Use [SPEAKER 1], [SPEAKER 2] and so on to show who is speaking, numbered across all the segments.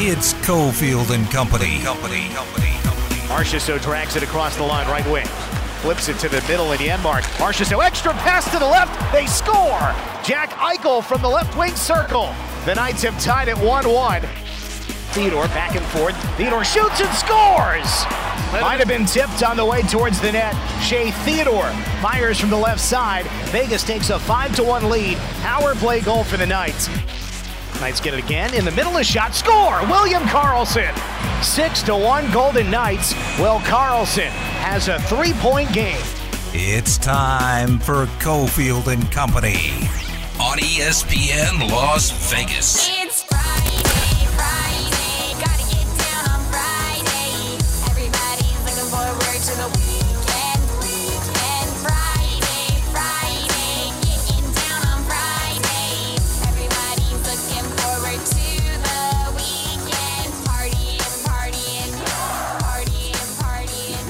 [SPEAKER 1] It's Cofield and Company. Company. Company.
[SPEAKER 2] Marchessault drags it across the line, right wing. Flips it to the middle in Janmark. Marchessault extra pass to the left. They score. Jack Eichel from the left wing circle. The Knights have tied it 1 1. Theodore back and forth. Theodore shoots and scores. Might have been tipped on the way towards the net. Shea Theodore fires from the left side. Vegas takes a 5 to 1 lead. Power play goal for the Knights. Knights get it again in the middle of the shot. Score! William Karlsson. 6 to 1 Golden Knights. Well, Karlsson has a three point game.
[SPEAKER 1] It's time for Cofield and Company on ESPN Las Vegas.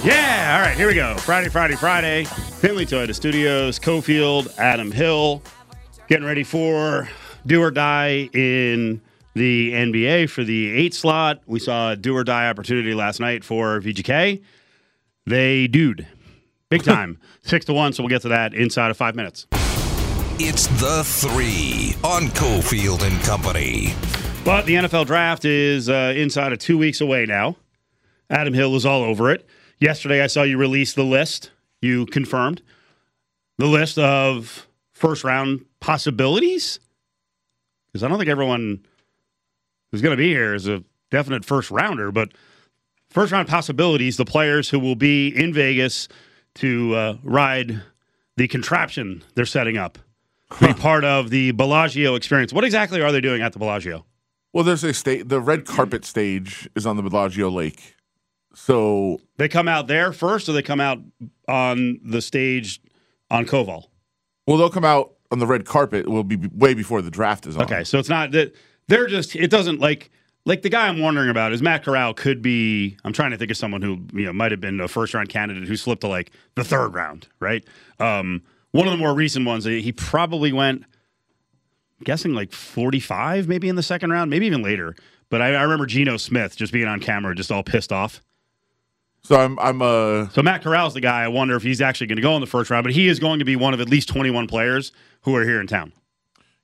[SPEAKER 3] Yeah, all right, here we go. Friday, Friday, Friday. Finley Toyota Studios, Cofield, Adam Hill, getting ready for do or die in the NBA for the eight slot. We saw a do or die opportunity last night for VGK. They dude, big time, six to one. So we'll get to that inside of five minutes.
[SPEAKER 1] It's the three on Cofield and Company.
[SPEAKER 3] But the NFL draft is uh, inside of two weeks away now. Adam Hill is all over it. Yesterday, I saw you release the list. You confirmed the list of first round possibilities. Because I don't think everyone who's going to be here is a definite first rounder, but first round possibilities, the players who will be in Vegas to uh, ride the contraption they're setting up, be part of the Bellagio experience. What exactly are they doing at the Bellagio?
[SPEAKER 4] Well, there's a state. The red carpet stage is on the Bellagio Lake. So
[SPEAKER 3] They come out there first, or they come out on the stage on Koval?
[SPEAKER 4] Well, they'll come out on the red carpet. It will be way before the draft is on.
[SPEAKER 3] Okay, so it's not that they're just. It doesn't like like the guy I'm wondering about is Matt Corral. Could be. I'm trying to think of someone who you know might have been a first round candidate who slipped to like the third round, right? Um, one of the more recent ones, he probably went. I'm guessing like 45, maybe in the second round, maybe even later. But I, I remember Geno Smith just being on camera, just all pissed off.
[SPEAKER 4] So I'm I'm uh
[SPEAKER 3] So Matt Corral's the guy. I wonder if he's actually going to go in the first round, but he is going to be one of at least 21 players who are here in town.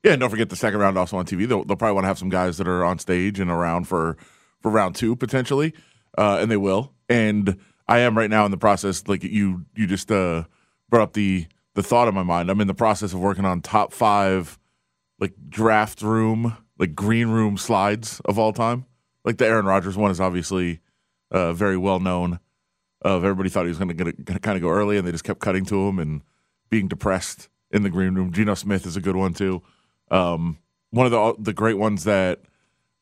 [SPEAKER 4] yeah. And don't forget the second round also on TV. They'll, they'll probably want to have some guys that are on stage and around for for round two potentially, uh, and they will. And I am right now in the process. Like you you just uh, brought up the the thought in my mind. I'm in the process of working on top five like draft room like green room slides of all time. Like the Aaron Rodgers one is obviously uh, very well known. Of everybody thought he was going to kind of go early, and they just kept cutting to him and being depressed in the green room. Geno Smith is a good one too. Um, one of the the great ones that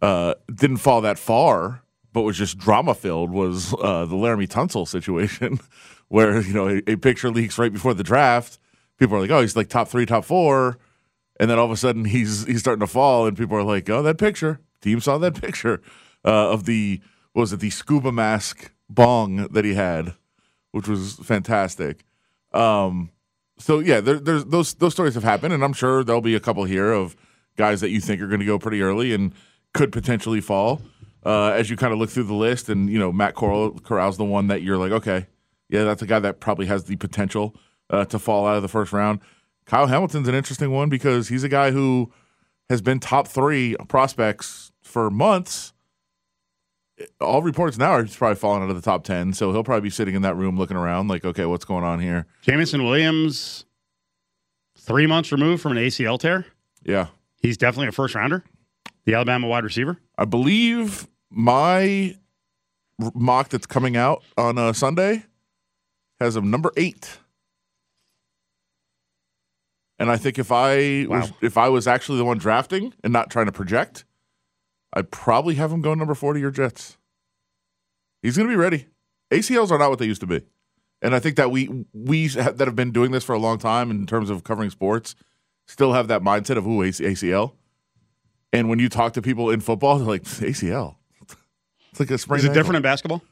[SPEAKER 4] uh, didn't fall that far, but was just drama filled was uh, the Laremy Tunsil situation, where you know a, a picture leaks right before the draft. People are like, "Oh, he's like top three, top four. and then all of a sudden he's he's starting to fall, and people are like, "Oh, that picture." Team saw that picture uh, of the was it the scuba mask bong that he had, which was fantastic. Um, so yeah, there, there's those those stories have happened, and I'm sure there'll be a couple here of guys that you think are going to go pretty early and could potentially fall. Uh, as you kind of look through the list, and you know Matt Corral, Corral's the one that you're like, okay, yeah, that's a guy that probably has the potential uh, to fall out of the first round. Kyle Hamilton's an interesting one because he's a guy who has been top three prospects for months. All reports now are he's probably falling out of the top ten, so he'll probably be sitting in that room looking around, like, okay, what's going on here?
[SPEAKER 3] Jameson Williams, three months removed from an ACL tear.
[SPEAKER 4] Yeah,
[SPEAKER 3] He's definitely a first rounder. The Alabama wide receiver.
[SPEAKER 4] I believe my mock that's coming out on uh, Sunday has him number eight. And I think if I was if I was actually the one drafting and not trying to project, I'd probably have him go number four to your Jets. He's going to be ready. ACLs are not what they used to be, and I think that we we ha- that have been doing this for a long time in terms of covering sports still have that mindset of who ACL. And when you talk to people in football, they're like ACL. It's like a sprain.
[SPEAKER 3] Is it
[SPEAKER 4] ankle."
[SPEAKER 3] different in basketball?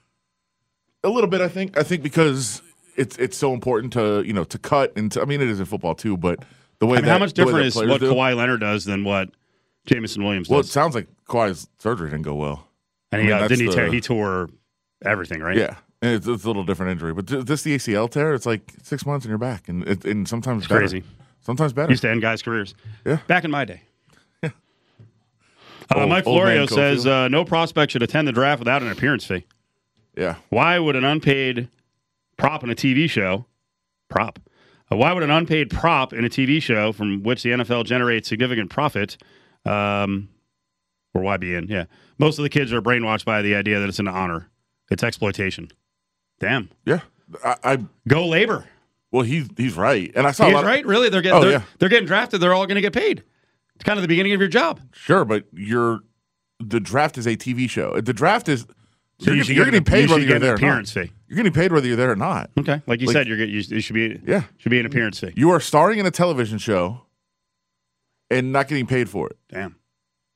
[SPEAKER 4] A little bit, I think. I think because it's it's so important to you know to cut and to, I mean it is in football too, but the way
[SPEAKER 3] I mean,
[SPEAKER 4] that
[SPEAKER 3] how much different is what
[SPEAKER 4] do-
[SPEAKER 3] Kawhi Leonard does than what Jameson Williams
[SPEAKER 4] Well, it sounds like Kawhi's surgery didn't go well.
[SPEAKER 3] And he
[SPEAKER 4] I mean,
[SPEAKER 3] uh, he, tear,
[SPEAKER 4] the-
[SPEAKER 3] he tore everything, right?
[SPEAKER 4] Yeah, and it's, it's a little different injury, but this the ACL tear. It's like six months in your back, and it, and sometimes better.
[SPEAKER 3] crazy.
[SPEAKER 4] Sometimes better.
[SPEAKER 3] Used to end guys' careers.
[SPEAKER 4] Yeah.
[SPEAKER 3] Back in my day. Uh,
[SPEAKER 4] Old-
[SPEAKER 3] Mike Florio says uh, no prospect should attend the draft without an appearance fee.
[SPEAKER 4] Yeah,
[SPEAKER 3] Why would an unpaid prop in a TV show prop? Uh, why would an unpaid prop in a TV show from which the NFL generates significant profit, um, or YBN? Yeah, most of the kids are brainwashed by the idea that it's an honor. It's exploitation. Damn,
[SPEAKER 4] yeah. I, I
[SPEAKER 3] go labor.
[SPEAKER 4] well, he's he's right, and I saw
[SPEAKER 3] He's
[SPEAKER 4] of-
[SPEAKER 3] right. Really, they're getting
[SPEAKER 4] Oh,
[SPEAKER 3] they're,
[SPEAKER 4] yeah.
[SPEAKER 3] they're getting drafted. They're all going to get paid. It's kind of the beginning of your job.
[SPEAKER 4] Sure, but you're the draft is a TV show. The draft is
[SPEAKER 3] So
[SPEAKER 4] you're,
[SPEAKER 3] you
[SPEAKER 4] you're getting paid
[SPEAKER 3] you
[SPEAKER 4] whether you're there or
[SPEAKER 3] appearance
[SPEAKER 4] not.
[SPEAKER 3] fee.
[SPEAKER 4] You're getting paid whether you're there or not.
[SPEAKER 3] Okay, like you
[SPEAKER 4] Like-
[SPEAKER 3] said, you're get you, you should be
[SPEAKER 4] Yeah.
[SPEAKER 3] should be an appearance fee.
[SPEAKER 4] You are starring in a television show and not getting paid for it.
[SPEAKER 3] Damn.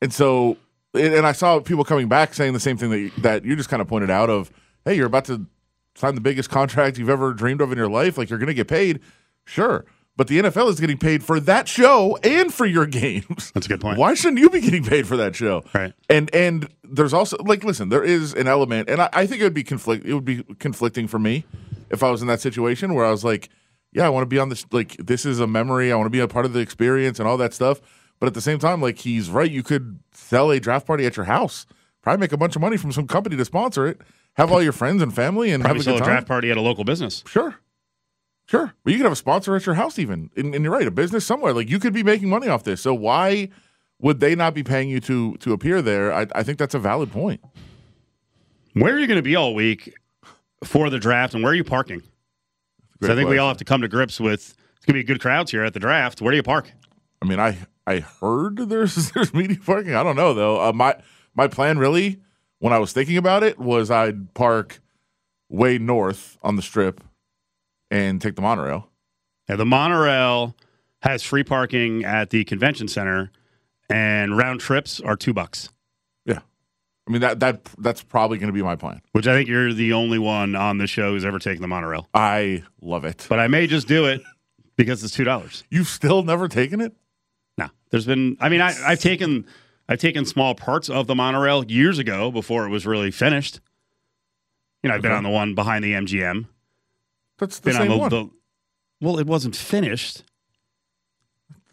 [SPEAKER 4] And so, and I saw people coming back saying the same thing that you, that you just kind of pointed out of, hey, you're about to sign the biggest contract you've ever dreamed of in your life. Like you're going to get paid, sure. But the NFL is getting paid for that show and for your games.
[SPEAKER 3] That's a good point.
[SPEAKER 4] Why shouldn't you be getting paid for that show?
[SPEAKER 3] Right.
[SPEAKER 4] And and there's also like, listen, there is an element, and I, I think it would be conflict. It would be conflicting for me if I was in that situation where I was like, yeah, I want to be on this. Like this is a memory. I want to be a part of the experience and all that stuff. But at the same time, like he's right. You could sell a draft party at your house, probably make a bunch of money from some company to sponsor it. Have all your friends and family and
[SPEAKER 3] Probably
[SPEAKER 4] have a
[SPEAKER 3] sell a draft party at a local business.
[SPEAKER 4] Sure. Sure. Well, you could have a sponsor at your house, even. And, and you're right, a business somewhere. Like you could be making money off this. So why would they not be paying you to to appear there? I, I think that's a valid point.
[SPEAKER 3] Where are you going to be all week for the draft, and where are you parking? I think we all have to come to grips with it's going to be good crowds here at the draft. Where do you park?
[SPEAKER 4] I mean, I I heard there's there's media parking. I don't know though. Uh, my my plan really, when I was thinking about it, was I'd park way north on the strip and take the monorail.
[SPEAKER 3] Yeah, the monorail has free parking at the convention center, and round trips are two bucks.
[SPEAKER 4] I mean that that that's probably going to be my plan.
[SPEAKER 3] Which I think you're the only one on the show who's ever taken the monorail.
[SPEAKER 4] I love it.
[SPEAKER 3] But I may just do it because it's two dollars.
[SPEAKER 4] You've still never taken it?
[SPEAKER 3] No, there's been. I mean, I, I've taken I've taken small parts of the monorail years ago before it was really finished. You know, I've been on the one behind the MGM.
[SPEAKER 4] That's the
[SPEAKER 3] Been
[SPEAKER 4] same
[SPEAKER 3] on the,
[SPEAKER 4] one.
[SPEAKER 3] the well, it wasn't finished.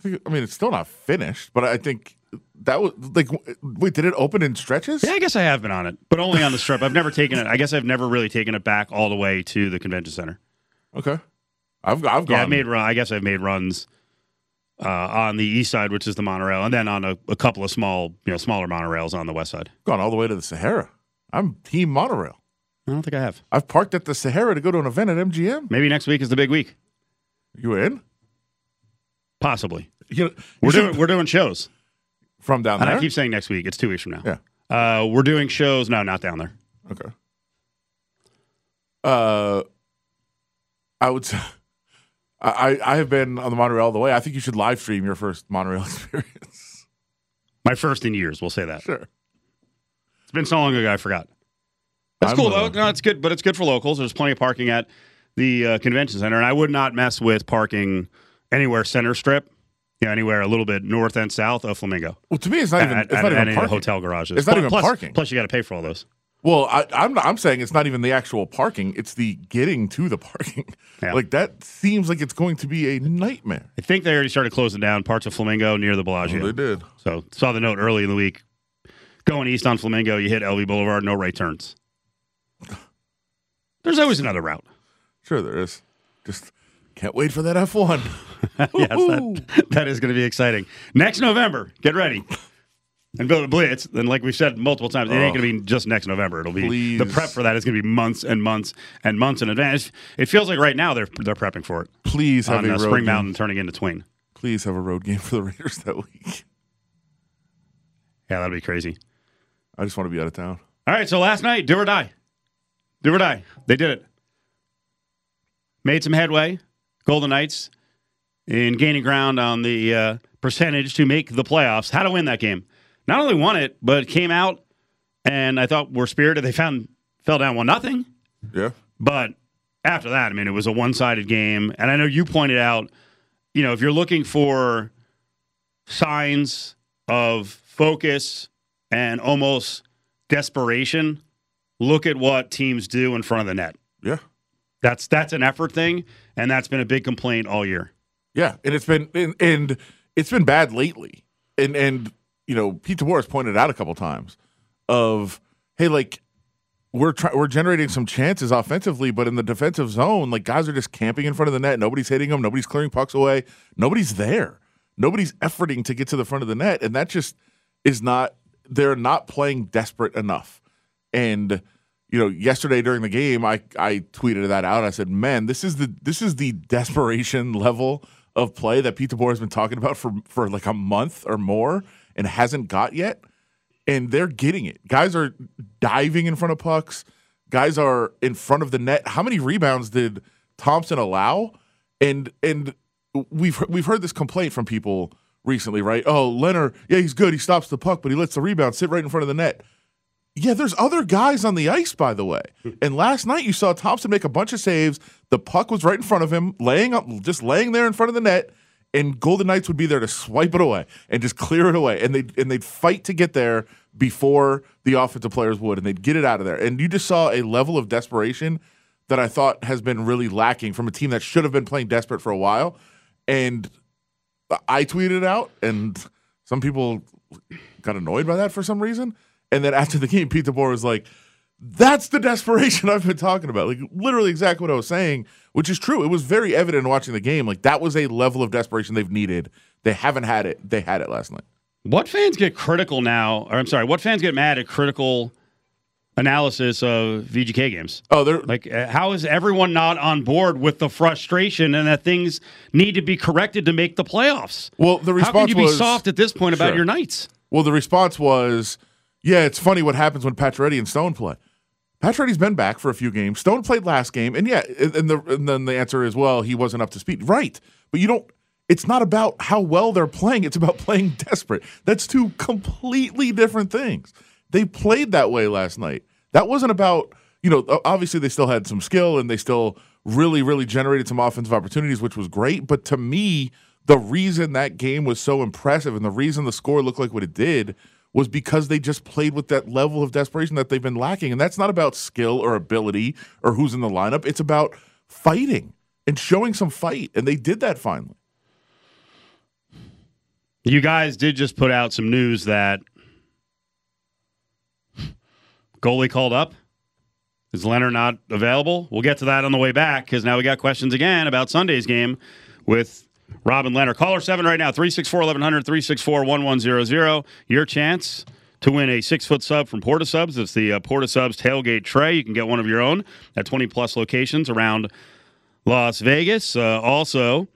[SPEAKER 4] I mean, it's still not finished, but I think that was like, wait, did it open in stretches?
[SPEAKER 3] Yeah, I guess I have been on it, but only on the strip. I've never taken it. I guess I've never really taken it back all the way to the convention center.
[SPEAKER 4] Okay. I've I've gone.
[SPEAKER 3] Yeah, I've made run. I guess I've made runs uh, on the east side, which is the monorail, and then on a, a couple of small, you know, smaller monorails on the west side.
[SPEAKER 4] gone all the way to the Sahara. I'm team monorail.
[SPEAKER 3] I don't think I have.
[SPEAKER 4] I've parked at the Sahara to go to an event at MGM.
[SPEAKER 3] Maybe next week is the big week.
[SPEAKER 4] You in?
[SPEAKER 3] Possibly.
[SPEAKER 4] You know,
[SPEAKER 3] We're doing we're doing shows,
[SPEAKER 4] from down
[SPEAKER 3] and
[SPEAKER 4] there.
[SPEAKER 3] I keep saying next week. It's two weeks from now.
[SPEAKER 4] Yeah.
[SPEAKER 3] Uh, we're doing shows. No, not down there.
[SPEAKER 4] Okay. Uh, I would say I I have been on the monorail all the way. I think you should live stream your first monorail experience.
[SPEAKER 3] My first in years. We'll say that.
[SPEAKER 4] sure.
[SPEAKER 3] It's been so long ago, I forgot. That's
[SPEAKER 4] I'm,
[SPEAKER 3] cool
[SPEAKER 4] uh,
[SPEAKER 3] though. No, it's good, but it's good for locals. There's plenty of parking at the uh, convention center, and I would not mess with parking anywhere center strip. You know, anywhere a little bit north and south of Flamingo.
[SPEAKER 4] Well, to me, it's not even
[SPEAKER 3] at,
[SPEAKER 4] it's
[SPEAKER 3] at
[SPEAKER 4] not
[SPEAKER 3] any
[SPEAKER 4] even parking.
[SPEAKER 3] hotel garages.
[SPEAKER 4] It's not
[SPEAKER 3] Plus-
[SPEAKER 4] even
[SPEAKER 3] plus-
[SPEAKER 4] parking.
[SPEAKER 3] Plus, you got to pay for all those.
[SPEAKER 4] Well, I, I'm I'm saying it's not even the actual parking; it's the getting to the parking.
[SPEAKER 3] Yeah.
[SPEAKER 4] Like that seems like it's going to be a nightmare.
[SPEAKER 3] I think they already started closing down parts of Flamingo near the Bellagio.
[SPEAKER 4] Oh, they did.
[SPEAKER 3] So saw the note early in the week. Going east on Flamingo, you hit LV Boulevard, no right turns. There's always another route.
[SPEAKER 4] Sure, there is. Just can't wait for that F1.
[SPEAKER 3] yes, that, that is going to be exciting. Next November, get ready. And Bill Blitz, and like we've said multiple times, it ain't going to be just next November. It'll be
[SPEAKER 4] Please.
[SPEAKER 3] the prep for that is going to be months and months and months in advance. It feels like right now they're they're prepping for it
[SPEAKER 4] Please have
[SPEAKER 3] on
[SPEAKER 4] a
[SPEAKER 3] uh,
[SPEAKER 4] road
[SPEAKER 3] Spring
[SPEAKER 4] game.
[SPEAKER 3] Mountain turning into Twing.
[SPEAKER 4] Please have a road game for the Raiders that week.
[SPEAKER 3] Yeah, that'd be crazy.
[SPEAKER 4] I just want to be out of town.
[SPEAKER 3] All right, so last night, do or die. Do or die. They did it. Made some headway. Golden Knights in gaining ground on the uh, percentage to make the playoffs. How to win that game. Not only won it, but came out and I thought were spirited. They found fell down one nothing.
[SPEAKER 4] Yeah.
[SPEAKER 3] But after that, I mean, it was a one sided game. And I know you pointed out, you know, if you're looking for signs of focus and almost desperation, look at what teams do in front of the net.
[SPEAKER 4] Yeah.
[SPEAKER 3] That's that's an effort thing, and that's been a big complaint all year.
[SPEAKER 4] Yeah, and it's been and, and it's been bad lately. And and you know, Pete DeBoer has pointed out a couple times of hey, like we're try- we're generating some chances offensively, but in the defensive zone, like guys are just camping in front of the net. Nobody's hitting them. Nobody's clearing pucks away. Nobody's there. Nobody's efforting to get to the front of the net, and that just is not. They're not playing desperate enough. And you know, yesterday during the game, I I tweeted that out. I said, "Man, this is the this is the desperation level of play that Pete DeBoer has been talking about for for like a month or more and hasn't got yet." And they're getting it. Guys are diving in front of pucks. Guys are in front of the net. How many rebounds did Thompson allow? And and we've we've heard this complaint from people recently, right? Oh, Lehner, yeah, he's good. He stops the puck, but he lets the rebound sit right in front of the net. Yeah, there's other guys on the ice, by the way. Hmm. And last night you saw Thompson make a bunch of saves. The puck was right in front of him, laying up, just laying there in front of the net. And Golden Knights would be there to swipe it away and just clear it away. And they and they'd fight to get there before the offensive players would, and they'd get it out of there. And you just saw a level of desperation that I thought has been really lacking from a team that should have been playing desperate for a while. And I tweeted it out, and some people got annoyed by that for some reason. And then after the game, Pete DeBoer was like, "That's the desperation I've been talking about." Like literally exactly what I was saying, which is true. It was very evident watching the game. Like that was a level of desperation they've needed. They haven't had it. They had it last night.
[SPEAKER 3] What fans get critical now? Or I'm sorry, what fans get mad at critical analysis of VGK games?
[SPEAKER 4] Oh, they're
[SPEAKER 3] Like, uh, how is everyone not on board with the frustration and that things need to be corrected to make the playoffs?
[SPEAKER 4] well. The response
[SPEAKER 3] How can you be
[SPEAKER 4] was
[SPEAKER 3] soft at this point about
[SPEAKER 4] Sure.
[SPEAKER 3] your Knights?
[SPEAKER 4] Well, the response was, "Yeah, it's funny what happens when Pacioretty and Stone play." Pacioretty's been back for a few games. Stone played last game, and yeah, and the and then the answer is, well, he wasn't up to speed. Right, but you don't. It's not about how well they're playing. It's about playing desperate. That's two completely different things. They played that way last night. That wasn't about you know. Obviously, they still had some skill, and they still really, really generated some offensive opportunities, which was great. But to me, the reason that game was so impressive and the reason the score looked like what it did was because they just played with that level of desperation that they've been lacking. And that's not about skill or ability or who's in the lineup. It's about fighting and showing some fight. And they did that finally.
[SPEAKER 3] You guys did just put out some news that goalie called up. Is Lehner not available? We'll get to that on the way back because now we got questions again about Sunday's game with Robin Lehner. Caller 7 right now 364 1100 364 1100. Your chance to win a six foot sub from Porta Subs. It's the uh, Porta Subs tailgate tray. You can get one of your own at 20 plus locations around Las Vegas. Uh, also,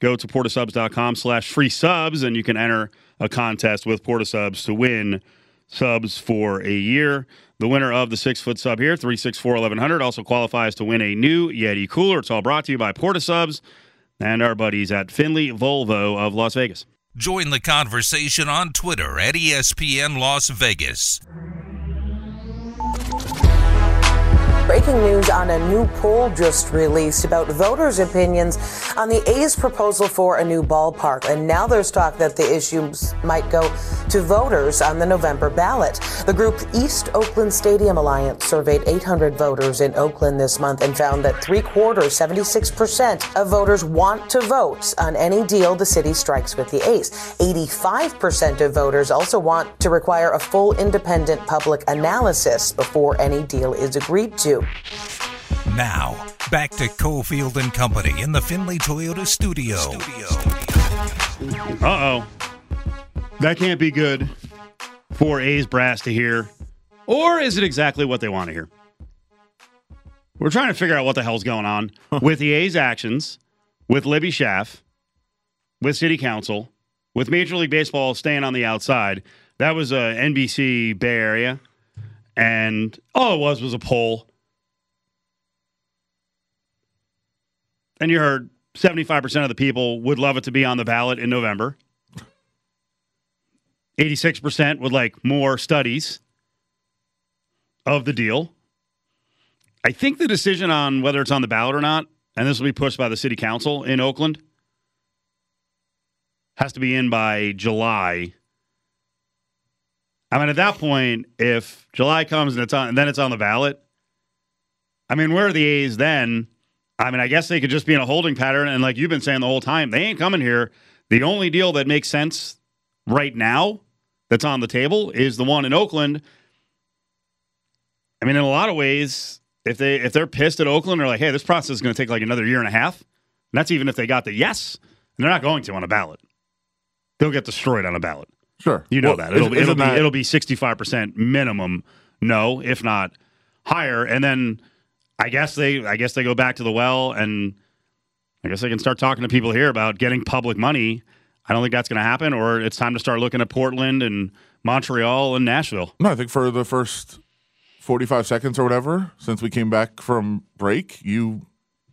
[SPEAKER 3] go to portasubs.com slash free subs and you can enter a contest with Porta Subs to win subs for a year the winner of the six foot sub here 364 1100 also qualifies to win a new yeti cooler it's all brought to you by portasubs and our buddies at finley volvo of las vegas
[SPEAKER 1] Join the conversation on Twitter at ESPN Las Vegas.
[SPEAKER 5] Breaking news on a new poll just released about voters' opinions on the A's proposal for a new ballpark. And now there's talk that the issues might go to voters on the November ballot. The group East Oakland Stadium Alliance surveyed 800 voters in Oakland this month and found that three quarters, 76% of voters want to vote on any deal the city strikes with the A's. 85% of voters also want to require a full independent public analysis before any deal is agreed to.
[SPEAKER 1] Now, back to Cofield and Company in the Finley Toyota studio.
[SPEAKER 3] uh-oh. That can't be good for a's brass to hear or is it exactly what they want to hear? We're trying to figure out what the hell's going on with the a's actions with libby schaaf with city council with major league baseball staying on the outside. That was uh, a nbc bay area. And all it was was a poll and you heard 75% of the people would love it to be on the ballot in November. 86% would like more studies of the deal. I think the decision on whether it's on the ballot or not, and this will be pushed by the city council in Oakland, has to be in by July. I mean, at that point, if July comes and it's on, and then it's on the ballot, I mean, where are the A's then? I mean, I guess they could just be in a holding pattern. And like you've been saying the whole time, they ain't coming here. The only deal that makes sense right now that's on the table is the one in Oakland. I mean, in a lot of ways, if they if they're pissed at Oakland, they're like, hey, this process is going to take like another year and a half. And that's even if they got the yes, and they're not going to on a ballot. They'll get destroyed on a ballot.
[SPEAKER 4] Sure.
[SPEAKER 3] You know
[SPEAKER 4] Well,
[SPEAKER 3] that it'll,
[SPEAKER 4] isn't
[SPEAKER 3] it'll be
[SPEAKER 4] that-
[SPEAKER 3] it'll be sixty five percent minimum, no, if not higher. And then I guess they I guess they go back to the well, and I guess they can start talking to people here about getting public money. I don't think that's going to happen, or it's time to start looking at Portland and Montreal and Nashville.
[SPEAKER 4] No, I think for the first 45 seconds or whatever, since we came back from break, you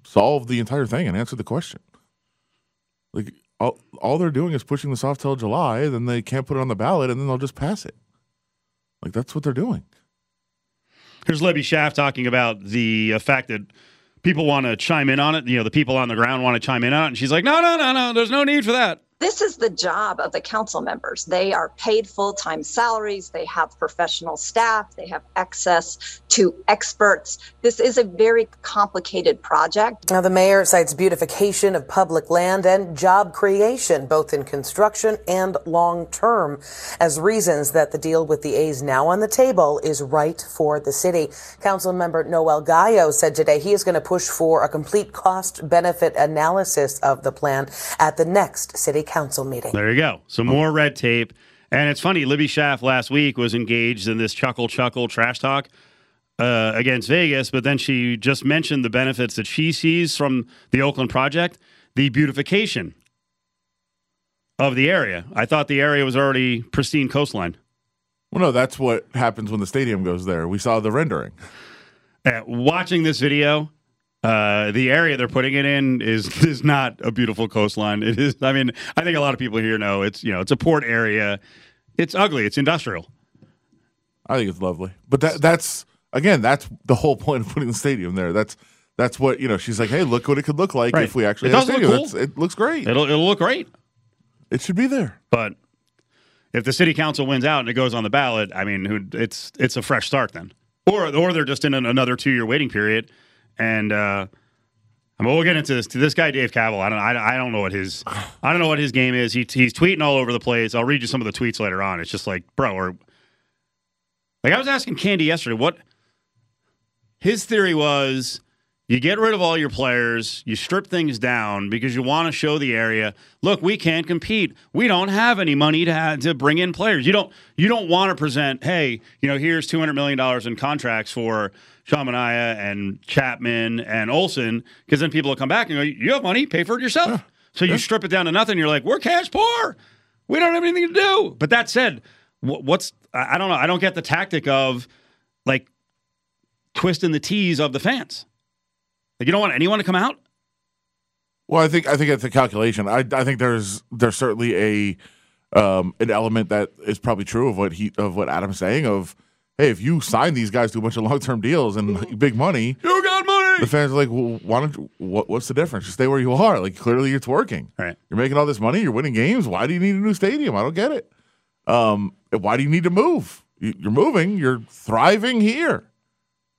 [SPEAKER 4] solved the entire thing and answered the question. Like, all, all they're doing is pushing this off till July, then they can't put it on the ballot, and then they'll just pass it. Like, that's what they're doing.
[SPEAKER 3] Here's Libby Schaaf talking about the uh, fact that people want to chime in on it. You know, the people on the ground want to chime in on it, and she's like, "No, no, no, no. There's no need for that."
[SPEAKER 6] This is the job of the council members. They are paid full time salaries, they have professional staff, they have access to experts. This is a very complicated project.
[SPEAKER 5] Now, the mayor cites beautification of public land and job creation, both in construction and long term, as reasons that the deal with the A's now on the table is right for the city. Council member Noel Gallo said today he is going to push for a complete cost benefit analysis of the plan at the next city council meeting.
[SPEAKER 3] There you go. Some more red tape. And it's funny, Libby Schaaf last week was engaged in this chuckle chuckle trash talk uh, against Vegas, but then she just mentioned the benefits that she sees from the Oakland project, the beautification of the area. I thought the area was already pristine coastline.
[SPEAKER 4] Well, no, that's what happens when the stadium goes there. We saw the rendering.
[SPEAKER 3] Uh, watching this video, uh, the area they're putting it in is is not a beautiful coastline. It is. I mean, I think a lot of people here know it's you know it's a port area. It's ugly. It's industrial.
[SPEAKER 4] I think it's lovely. But that that's again, that's the whole point of putting the stadium there. That's that's what you know. She's like, hey, look what it could look like
[SPEAKER 3] Right.
[SPEAKER 4] if we actually
[SPEAKER 3] It
[SPEAKER 4] had a
[SPEAKER 3] does look cool.
[SPEAKER 4] It looks great.
[SPEAKER 3] It'll it'll look great.
[SPEAKER 4] It should be there.
[SPEAKER 3] But if the city council wins out and it goes on the ballot, I mean, it's it's a fresh start then, or or they're just in an, another two year waiting period. And uh, I mean, we'll get into this. To this guy, Dave Kaval, I don't I, I don't know what his I don't know what his game is. He, he's tweeting all over the place. I'll read you some of the tweets later on. It's just like, bro, or like I was asking Candy yesterday, what his theory was. You get rid of all your players, you strip things down because you want to show the area, look, we can't compete. We don't have any money to have, to bring in players. You don't you don't want to present, hey, you know, here's 200 million dollars in contracts for Sean Manaea and Chapman and Olson because then people will come back and go, you have money, pay for it yourself. So you strip it down to nothing, you're like, we're cash poor. We don't have anything to do. But that said, what's I don't know, I don't get the tactic of like twisting the tees of the fans. Like you don't want anyone to come out.
[SPEAKER 4] Well, I think I think it's a calculation. I I think there's there's certainly a um, an element that is probably true of what he of what Adam's saying of hey, if you sign these guys to a bunch of long term deals and big money,
[SPEAKER 3] You got money.
[SPEAKER 4] the fans are like, well, why don't you, what, what's the difference? Just stay where you are. Like clearly it's working.
[SPEAKER 3] Right.
[SPEAKER 4] You're making all this money. You're winning games. Why do you need a new stadium? I don't get it. Um, why do you need to move? You- You're moving. You're thriving here.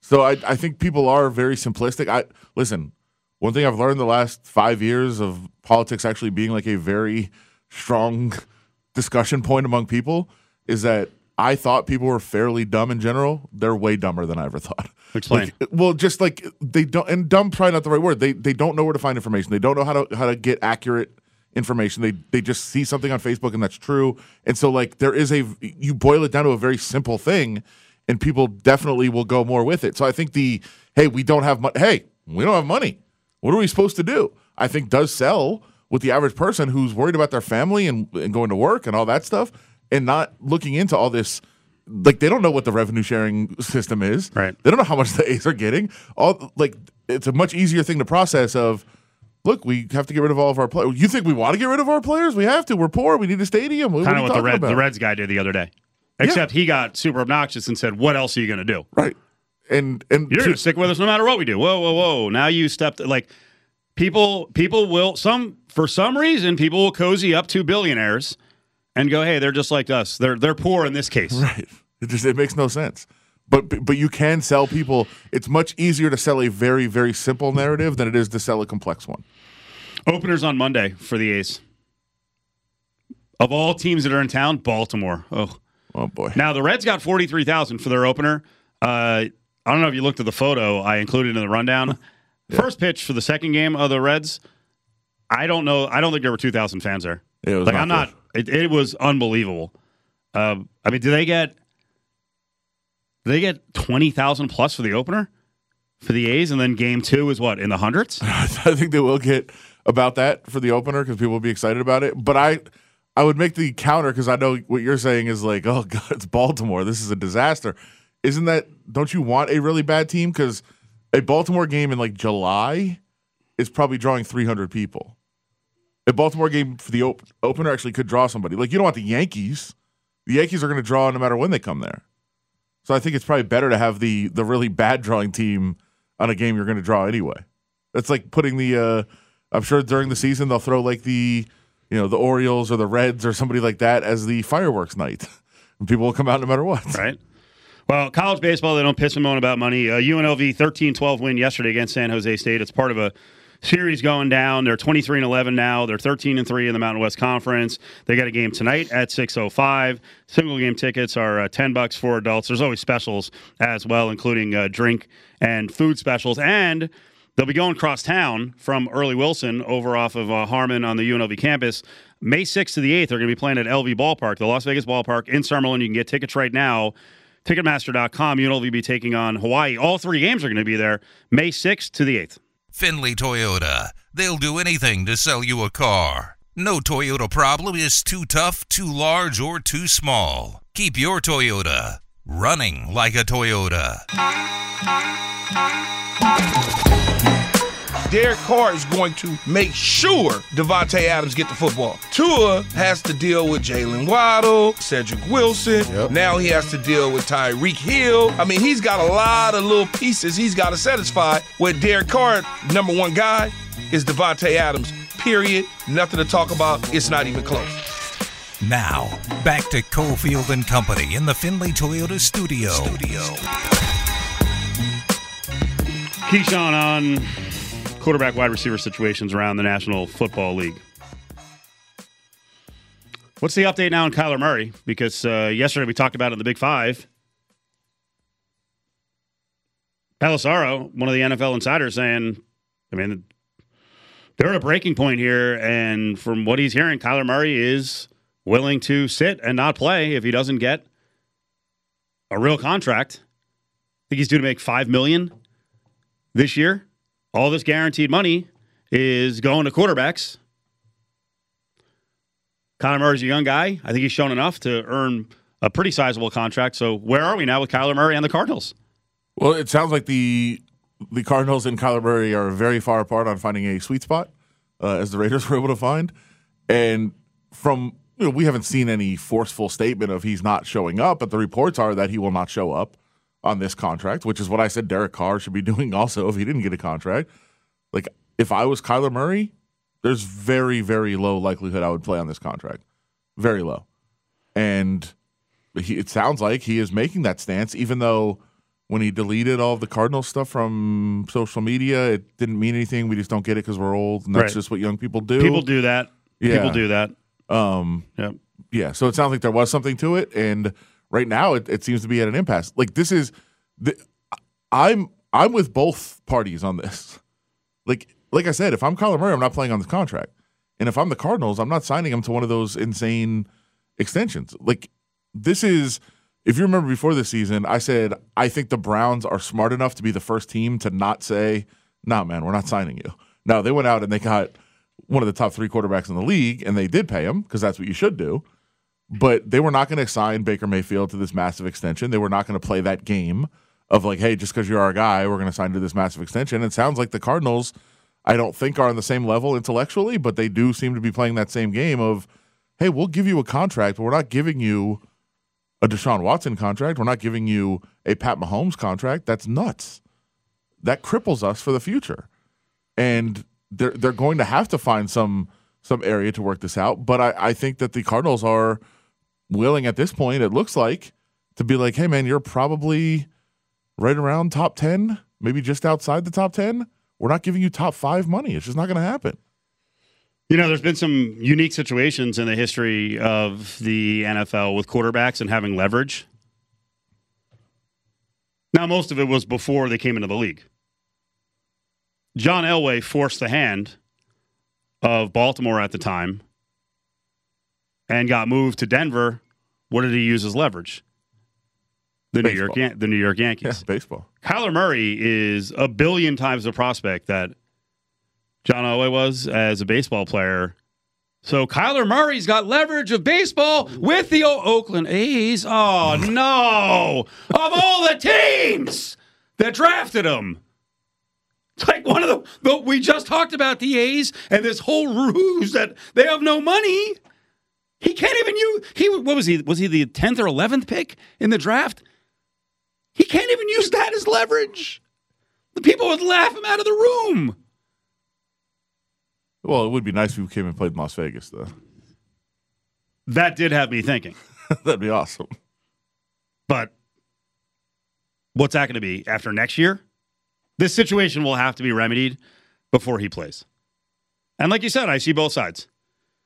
[SPEAKER 4] So I, I think people are very simplistic. I listen. One thing I've learned the last five years of politics actually being like a very strong discussion point among people is that I thought people were fairly dumb in general. They're way dumber than I ever thought.
[SPEAKER 3] Explain.
[SPEAKER 4] Like, well, just like they don't, and dumb probably not the right word. They they don't know where to find information. They don't know how to how to get accurate information. They they just see something on Facebook and that's true. And so like there is a you boil it down to a very simple thing, and people definitely will go more with it. So I think the hey we don't have money. Hey we don't have money. What are we supposed to do? I think does sell with the average person who's worried about their family and, and going to work and all that stuff and not looking into all this like they don't know what the revenue sharing system is.
[SPEAKER 3] Right.
[SPEAKER 4] They don't know how much the A's are getting. All like it's a much easier thing to process of look, we have to get rid of all of our players. You think we want to get rid of our players? We have to. We're poor. We need a stadium.
[SPEAKER 3] Kind of
[SPEAKER 4] you
[SPEAKER 3] what the Red, the Reds guy did the other day. Except he got super obnoxious and said, "What else are you going to do?
[SPEAKER 4] Right. And and
[SPEAKER 3] You're going to stick with us no matter what we do." Whoa, whoa, whoa! Now you stepped like people. People will some for some reason people will cozy up to billionaires and go, hey, they're just like us. They're they're poor in this case.
[SPEAKER 4] Right. It just it makes no sense. But but you can sell people. It's much easier to sell a very very simple narrative than it is to sell a complex one.
[SPEAKER 3] Openers on Monday for the A's. Of all teams that are in town, Baltimore. Oh,
[SPEAKER 4] Oh boy.
[SPEAKER 3] now the Reds got forty three thousand for their opener. Uh, I don't know if you looked at the photo I included in the rundown. First pitch for the second game of the Reds. I don't know. I don't think there were two thousand fans there.
[SPEAKER 4] Yeah, it was
[SPEAKER 3] like
[SPEAKER 4] not
[SPEAKER 3] I'm not. It, it was unbelievable. Um, I mean, do they get? Do they get twenty thousand plus for the opener for the A's, and then game two is what in the hundreds?
[SPEAKER 4] I think they will get about that for the opener because people will be excited about it. But I, I would make the counter because I know what you're saying is like, oh god, it's Baltimore. This is a disaster. Isn't that? Don't you want a really bad team? Because a Baltimore game in like July is probably drawing 300 people. A Baltimore game for the op- opener actually could draw somebody. Like you don't want the Yankees. The Yankees are going to draw no matter when they come there. So I think it's probably better to have the the really bad drawing team on a game you're going to draw anyway. That's like putting the. Uh, I'm sure during the season they'll throw like the, you know, the Orioles or the Reds or somebody like that as the fireworks night, and people will come out no matter what.
[SPEAKER 3] right? Well, college baseball, they don't piss and moan about money. Uh, UNLV 13 12 win yesterday against San Jose State. It's part of a series going down. They're 23 and 11 now. They're 13 and 3 in the Mountain West Conference. They got a game tonight at 6:05. Single game tickets are uh, 10 bucks for adults. There's always specials as well, including uh, drink and food specials. And they'll be going across town from Early Wilson over off of uh, Harmon on the UNLV campus. May 6th to the 8th, they're going to be playing at LV Ballpark, the Las Vegas Ballpark in Summerlin. You can get tickets right now. Ticketmaster.com. UNLV be taking on Hawaii. All three games are going to be there May 6th to the 8th.
[SPEAKER 1] Finley Toyota. They'll do anything to sell you a car. No Toyota problem is too tough, too large, or too small. Keep your Toyota running like a Toyota.
[SPEAKER 7] Derek Carr is going to make sure Davante Adams get the football. Tua has to deal with Jaylen Waddle, Cedric Wilson. Now he has to deal with Tyreek Hill. I mean, he's got a lot of little pieces he's got to satisfy. With Derek Carr, number one guy is Davante Adams. Period. Nothing to talk about. It's not even close.
[SPEAKER 1] Now, back to Cofield and Company in the Finley Toyota studio. Studio.
[SPEAKER 3] Keyshawn on quarterback wide receiver situations around the National Football League. What's the update now on Kyler Murray? Because uh, yesterday we talked about it in the Big Five. Pelissero, one of the NFL insiders, saying, I mean, they're at a breaking point here. And from what he's hearing, Kyler Murray is willing to sit and not play if he doesn't get a real contract. I think he's due to make 5 million this year. All this guaranteed money is going to quarterbacks. Kyler Murray's a young guy. I think he's shown enough to earn a pretty sizable contract. So where are we now with Kyler Murray and the Cardinals?
[SPEAKER 4] Well, it sounds like the the Cardinals and Kyler Murray are very far apart on finding a sweet spot, uh, as the Raiders were able to find. And from you know, we haven't seen any forceful statement of he's not showing up, but the reports are that he will not show up on this contract, which is what I said Derek Carr should be doing also if he didn't get a contract. Like if I was Kyler Murray, there's very very low likelihood I would play on this contract, very low, and he, it sounds like he is making that stance, even though when he deleted all the Cardinals stuff from social media, it didn't mean anything. We just don't get it because we're old, and that's
[SPEAKER 3] Right.
[SPEAKER 4] just what young people do.
[SPEAKER 3] People do that.
[SPEAKER 4] Yeah.
[SPEAKER 3] People do that.
[SPEAKER 4] Um,
[SPEAKER 3] Yep.
[SPEAKER 4] yeah, so it sounds like there was something to it, and right now it, it seems to be at an impasse. Like this is, the, I'm I'm with both parties on this. Like like I said, if I'm Kyler Murray, I'm not playing on this contract, and if I'm the Cardinals, I'm not signing him to one of those insane extensions. Like this is. If you remember before this season, I said I think the Browns are smart enough to be the first team to not say, "Nah, man, we're not signing you." No, they went out and they got one of the top three quarterbacks in the league, and they did pay him because that's what you should do. But they were not going to sign Baker Mayfield to this massive extension. They were not going to play that game of like, hey, just because you're our guy, we're going to sign to this massive extension. It sounds like the Cardinals, I don't think are on the same level intellectually, but they do seem to be playing that same game of, hey, we'll give you a contract, but we're not giving you a Deshaun Watson contract. We're not giving you a Pat Mahomes contract. That's nuts. That cripples us for the future and they're they're going to have to find some some area to work this out. But I, I think that the Cardinals are willing at this point. It looks like to be like, hey man, you're probably right around top ten, maybe just outside the top ten. We're not giving you top five money. It's just not going to happen.
[SPEAKER 3] You know, there's been some unique situations in the history of the NFL with quarterbacks and having leverage. Now, most of it was before they came into the league. John Elway forced the hand of Baltimore at the time and got moved to Denver. What did he use as leverage? The New York, Yan- the New York
[SPEAKER 4] Yeah,
[SPEAKER 3] Yankees.
[SPEAKER 4] baseball.
[SPEAKER 3] Kyler Murray is a billion times the prospect that John Elway was as a baseball player. So Kyler Murray's got leverage of baseball with the Oakland A's. Oh no! of all the teams that drafted him, it's like one of the, the we just talked about the A's and this whole ruse that they have no money. He can't even use he what was he was he the tenth or eleventh pick in the draft? He can't even use that as leverage. The people would laugh him out of the room.
[SPEAKER 4] Well, it would be nice if we came and played Las Vegas, though.
[SPEAKER 3] That did have me thinking.
[SPEAKER 4] That'd be awesome.
[SPEAKER 3] But what's that going to be after next year? This situation will have to be remedied before he plays. And like you said, I see both sides.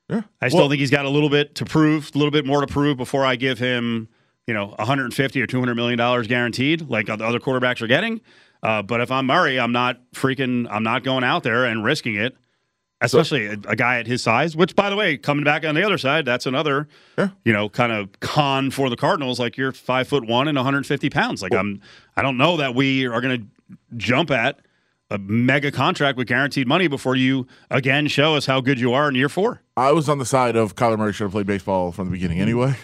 [SPEAKER 4] Yeah.
[SPEAKER 3] I still
[SPEAKER 4] Well-
[SPEAKER 3] think he's got a little bit to prove, a little bit more to prove before I give him, you know, 150 or 200 million dollars guaranteed, like the other quarterbacks are getting. Uh, but if I'm Murray, I'm not freaking, I'm not going out there and risking it, especially a, a guy at his size. Which, by the way, coming back on the other side, that's another,
[SPEAKER 4] Yeah.
[SPEAKER 3] you know, kind of con for the Cardinals. Like you're five foot one and 150 pounds. Like I'm, I don't know that we are going to jump at a mega contract with guaranteed money before you again show us how good you are in year four.
[SPEAKER 4] I was on the side of Kyler Murray should have played baseball from the beginning anyway.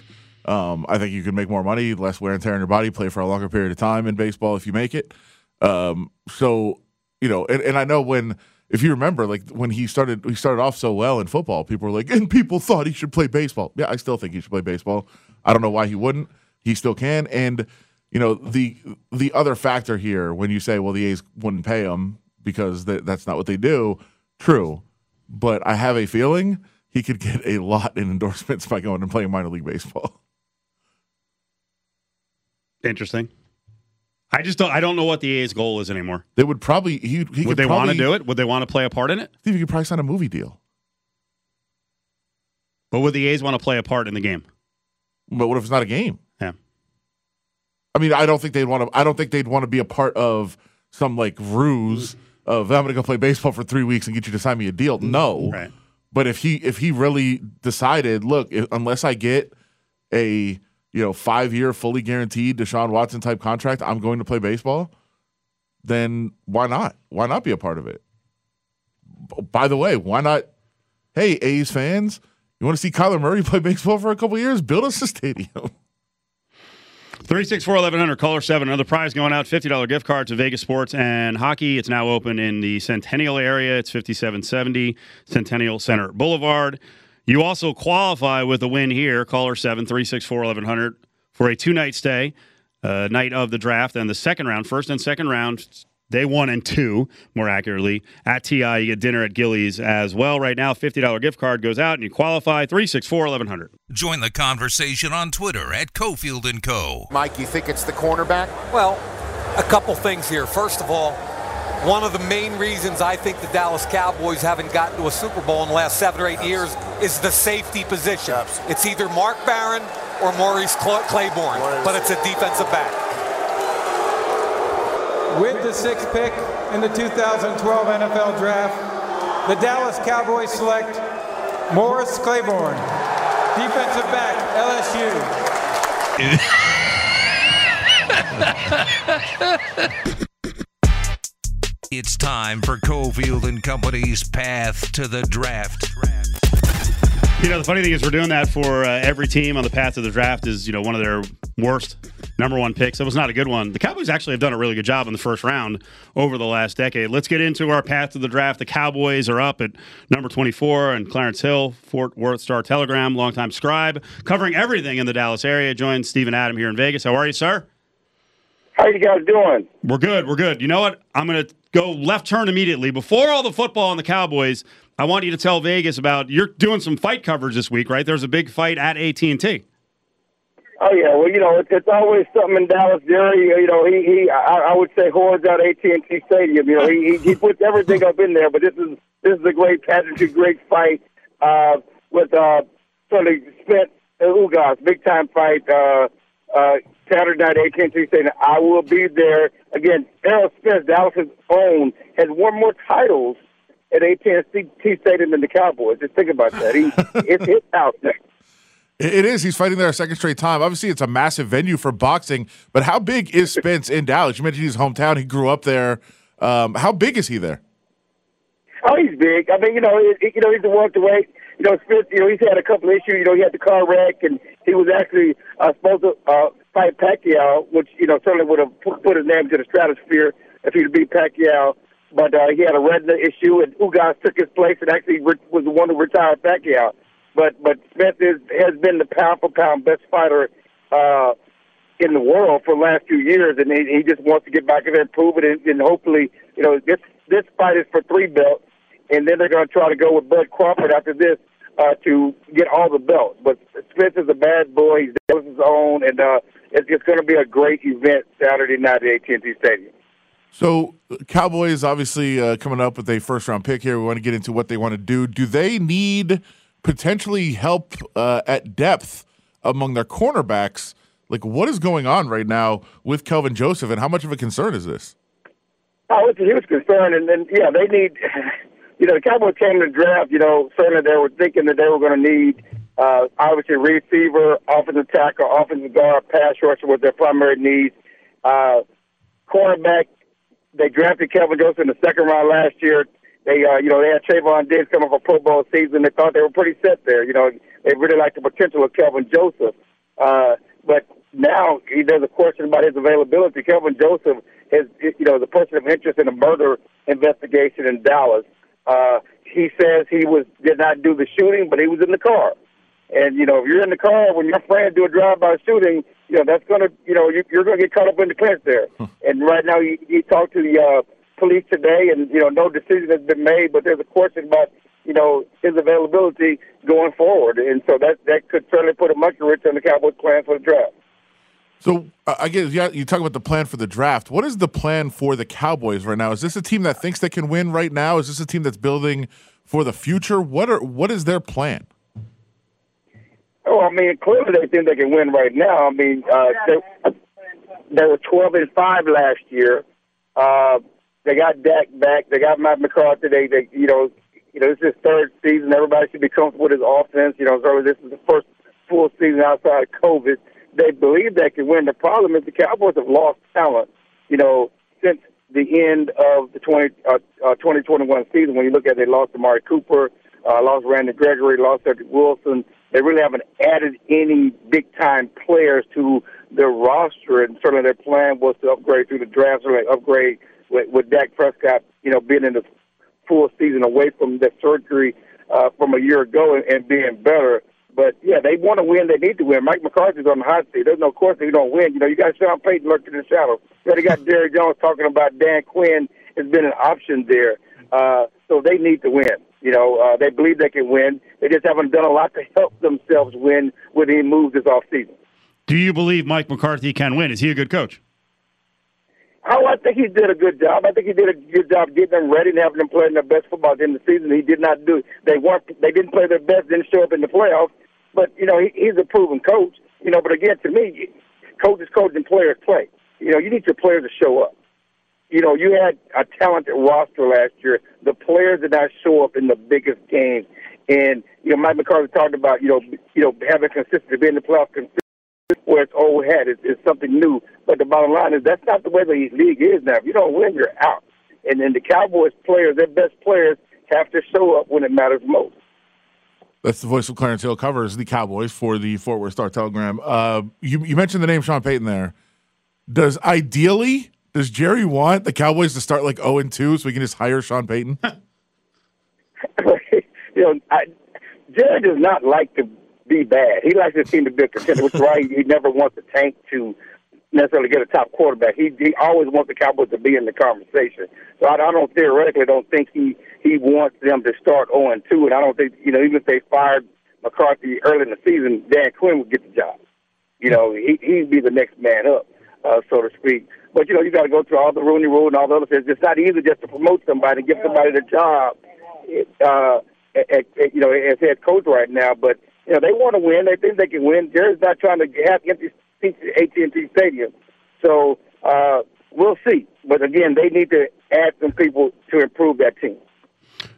[SPEAKER 4] Um, I think you can make more money, less wear and tear on your body, play for a longer period of time in baseball if you make it. Um, so you know, and, and I know when if you remember, like when he started, he started off so well in football. People were like, and people thought he should play baseball. Yeah, I still think he should play baseball. I don't know why he wouldn't. He still can. And you know, the the other factor here when you say, well, the A's wouldn't pay him because that that's not what they do. True, but I have a feeling he could get a lot in endorsements by going and playing minor league baseball.
[SPEAKER 3] Interesting. I just don't. I don't know what the A's goal is anymore.
[SPEAKER 4] They would probably he, he could
[SPEAKER 3] Would they want to do it? Would they want to play a part in it?
[SPEAKER 4] Steve, you could probably sign a movie deal.
[SPEAKER 3] But would the A's want to play a part in the game?
[SPEAKER 4] But what if it's not a game? I mean, I don't think they'd want to. I don't think they'd want to be a part of some like ruse of I'm going to go play baseball for three weeks and get you to sign me a deal. Mm-hmm. No,
[SPEAKER 3] Right.
[SPEAKER 4] But if he if he really decided, look, if, unless I get a you know five year fully guaranteed Deshaun Watson type contract, I'm going to play baseball. Then why not? Why not be a part of it? By the way, why not? Hey, A's fans, you want to see Kyler Murray play baseball for a couple years? Build us a stadium.
[SPEAKER 3] 364 1100, caller 7. Another prize going out $50 gift card to Vegas Sports and Hockey. It's now open in the Centennial area. It's 5770 Centennial Center Boulevard. You also qualify with a win here, caller 7 364 1100, for a two night stay, uh, night of the draft and the second round, first and second round. Day one and two, more accurately, at TI. You get dinner at Gilley's as well. Right now, $50 gift card goes out and you qualify 364 1100.
[SPEAKER 1] Join the conversation on Twitter at Cofield and Co.
[SPEAKER 8] Mike, you think it's the cornerback?
[SPEAKER 9] Well, a couple things here. First of all, one of the main reasons I think the Dallas Cowboys haven't gotten to a Super Bowl in the last seven or eight years is the safety position. It's either Mark Barron or Maurice Cla- Claiborne, but it's a defensive back.
[SPEAKER 10] With the sixth pick in the 2012 NFL Draft, the Dallas Cowboys select Morris Claiborne, defensive back, LSU.
[SPEAKER 1] It's time for Cofield and Company's Path to the Draft.
[SPEAKER 3] You know, the funny thing is, we're doing that for uh, every team on the path to the draft. Is you know one of their worst number one picks. That was not a good one. The Cowboys actually have done a really good job in the first round over the last decade. Let's get into our path to the draft. The Cowboys are up at number twenty four, and Clarence Hill, Fort Worth Star Telegram, longtime scribe, covering everything in the Dallas area. Joins Stephen Adam here in Vegas. How are you, sir?
[SPEAKER 11] How are you guys doing?
[SPEAKER 3] We're good. We're good. You know what? I'm going to go left turn immediately. Before all the football and the Cowboys, I want you to tell Vegas about you're doing some fight coverage this week, right? There's a big fight at AT and T.
[SPEAKER 8] Oh yeah, well you know it's, it's always something in Dallas. Jerry, you know he he I, I would say hordes out AT and T Stadium. You know he, he puts everything up in there. But this is this is a great pageantry, great fight uh, with uh, sort of and Ugas, big time fight. Uh, uh, Saturday night AT and T Stadium. I will be there again. Errol Spence, Dallas's own, has won more titles at AT and T Stadium than the Cowboys. Just think about that. He it's house now.
[SPEAKER 4] It is. He's fighting there a second straight time. Obviously, it's a massive venue for boxing. But how big is Spence in Dallas? You mentioned his hometown. He grew up there. Um, how big is he there?
[SPEAKER 8] Oh, he's big. I mean, you know, it, it- you know, he's a welterweight. You know, Smith. You know, he's had a couple issues. You know, he had the car wreck, and he was actually uh, supposed to uh, fight Pacquiao, which you know certainly would have put, put his name to the stratosphere if he'd beat Pacquiao. But uh, he had a retina issue, and Ugas took his place, and actually re- was the one who retired Pacquiao. But but Smith is, has been the pound for pound best fighter uh, in the world for the last few years, and he, he just wants to get back in there and prove it, and, and hopefully, you know, this this fight is for three belts, and then they're going to try to go with Bud Crawford after this uh, to get all the belts. But Smith is a bad boy; he's his own, and uh, it's, it's going to be a great event Saturday night at AT&T Stadium.
[SPEAKER 4] So, Cowboys obviously uh, coming up with a first round pick here. We want to get into what they want to do. Do they need potentially help uh, at depth among their cornerbacks? Like, what is going on right now with Kelvin Joseph, and how much of a concern is this?
[SPEAKER 8] Oh, it's a huge concern, and then yeah, they need. You know, the Cowboys came to draft. You know, certainly they were thinking that they were going to need uh, obviously receiver, offensive tackle, offensive guard, pass rusher was their primary needs. Uh, cornerback, they drafted Kelvin Joseph in the second round last year. They, uh, you know, they had Trevon Diggs come off a Pro Bowl season. They thought they were pretty set there. You know, they really liked the potential of Kelvin Joseph. Uh, but now he, there's a question about his availability. Kelvin Joseph is, you know, the person of interest in a murder investigation in Dallas. Uh, he says he was did not do the shooting, but he was in the car. And you know, if you're in the car when your friend do a drive-by shooting, you know that's gonna, you know, you, you're gonna get caught up in the clinch there. and right now, he, he talked to the uh, police today, and you know, no decision has been made. But there's a question about, you know, his availability going forward, and so that that could certainly put a monkey wrench on the Cowboys' plan for the draft.
[SPEAKER 4] So, uh, I guess yeah, you talk about the plan for the draft. What is the plan for the Cowboys right now? Is this a team that thinks they can win right now? Is this a team that's building for the future? What are what is their plan?
[SPEAKER 8] Oh, I mean, clearly they think they can win right now. I mean, uh, they, they were 12 and 5 last year. Uh, they got Dak back. They got Mike McCarthy. They, they, you know, you know, this is third season. Everybody should be comfortable with his offense. You know, so this is the first full season outside COVID. They believe they can win. The problem is the Cowboys have lost talent. You know, since the end of the 20, uh, uh, 2021 season, when you look at it, they lost Amari Cooper, uh, lost Randy Gregory, lost Cedric Wilson. They really haven't added any big time players to their roster, and certainly their plan was to upgrade through the draft, certainly upgrade with, with Dak Prescott, you know, being in the full season away from the surgery uh, from a year ago and, and being better. But yeah, they want to win. They need to win. Mike McCarthy's on the hot seat. There's no question you don't win. You know, you got Sean Payton lurking in the shadows. You already got Jerry Jones talking about Dan Quinn has been an option there. Uh, so they need to win. You know, uh, they believe they can win. They just haven't done a lot to help themselves win with any moves this offseason.
[SPEAKER 3] Do you believe Mike McCarthy can win? Is he a good coach?
[SPEAKER 8] Oh, I think he did a good job. I think he did a good job getting them ready and having them playing their best football at the season. He did not do. They weren't. They didn't play their best. Didn't show up in the playoffs. But you know, he, he's a proven coach. You know, but again, to me, coaches coach and players play. You know, you need your players to show up. You know, you had a talented roster last year. The players did not show up in the biggest games. And you know, Mike McCarthy talked about you know, you know, having consistency, being in the playoffs consistent where it's old hat. It's, it's something new. But the bottom line is that's not the way the league is now. If you don't win, you're out. And then the Cowboys players, their best players, have to show up when it matters most.
[SPEAKER 4] That's the voice of Clarence Hill covers the Cowboys for the Fort Worth Star Telegram. Uh, you, you mentioned the name Sean Payton there. Does ideally does Jerry want the Cowboys to start like zero and two so we can just hire Sean Payton?
[SPEAKER 8] you know, I, Jerry does not like to be bad. He likes his team to be a contender, which is why he, never wants the tank to necessarily get a top quarterback. He he always wants the Cowboys to be in the conversation. So I, I don't theoretically don't think he he wants them to start 0 and 2. And I don't think you know even if they fired McCarthy early in the season, Dan Quinn would get the job. You know, he he'd be the next man up, uh, so to speak. But you know, you got to go through all the Rooney Rule and all the other things. It's not easy just to promote somebody, give somebody the job. Uh, at, at, you know, as head coach right now, but you know they want to win. They think they can win. Jerry's not trying to have empty seats at AT&T Stadium, so uh, we'll see. But again, they need to add some people to improve that team.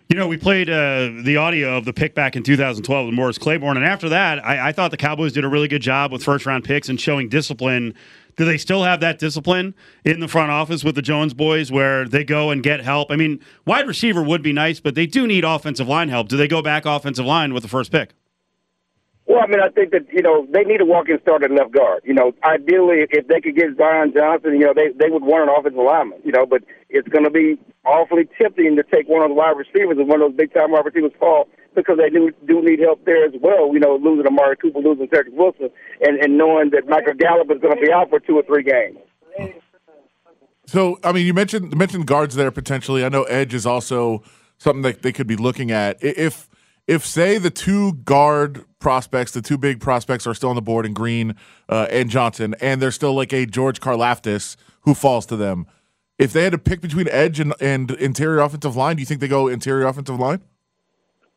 [SPEAKER 3] You know, we played uh, the audio of the pick back in 2012 with Morris Claiborne, and after that, I, I thought the Cowboys did a really good job with first round picks and showing discipline. Do they still have that discipline in the front office with the Jones boys where they go and get help? I mean, wide receiver would be nice, but they do need offensive line help. Do they go back offensive line with the first pick?
[SPEAKER 8] Well, I mean, I think that you know they need a walk-in starter at left guard. You know, ideally, if they could get Zion Johnson, you know, they they would want an offensive lineman. You know, but it's going to be awfully tempting to take one of the wide receivers and one of those big-time wide receivers fall because they do do need help there as well. You know, losing Amari Cooper, losing Cedric Wilson, and and knowing that Michael Gallup is going to be out for two or three games.
[SPEAKER 4] So, I mean, you mentioned mentioned guards there potentially. I know edge is also something that they could be looking at. If if say the two guard prospects, the two big prospects are still on the board in Green uh, and Johnson, and there's still like a George Karlaftis who falls to them. If they had to pick between edge and, and interior offensive line, do you think they go interior offensive line?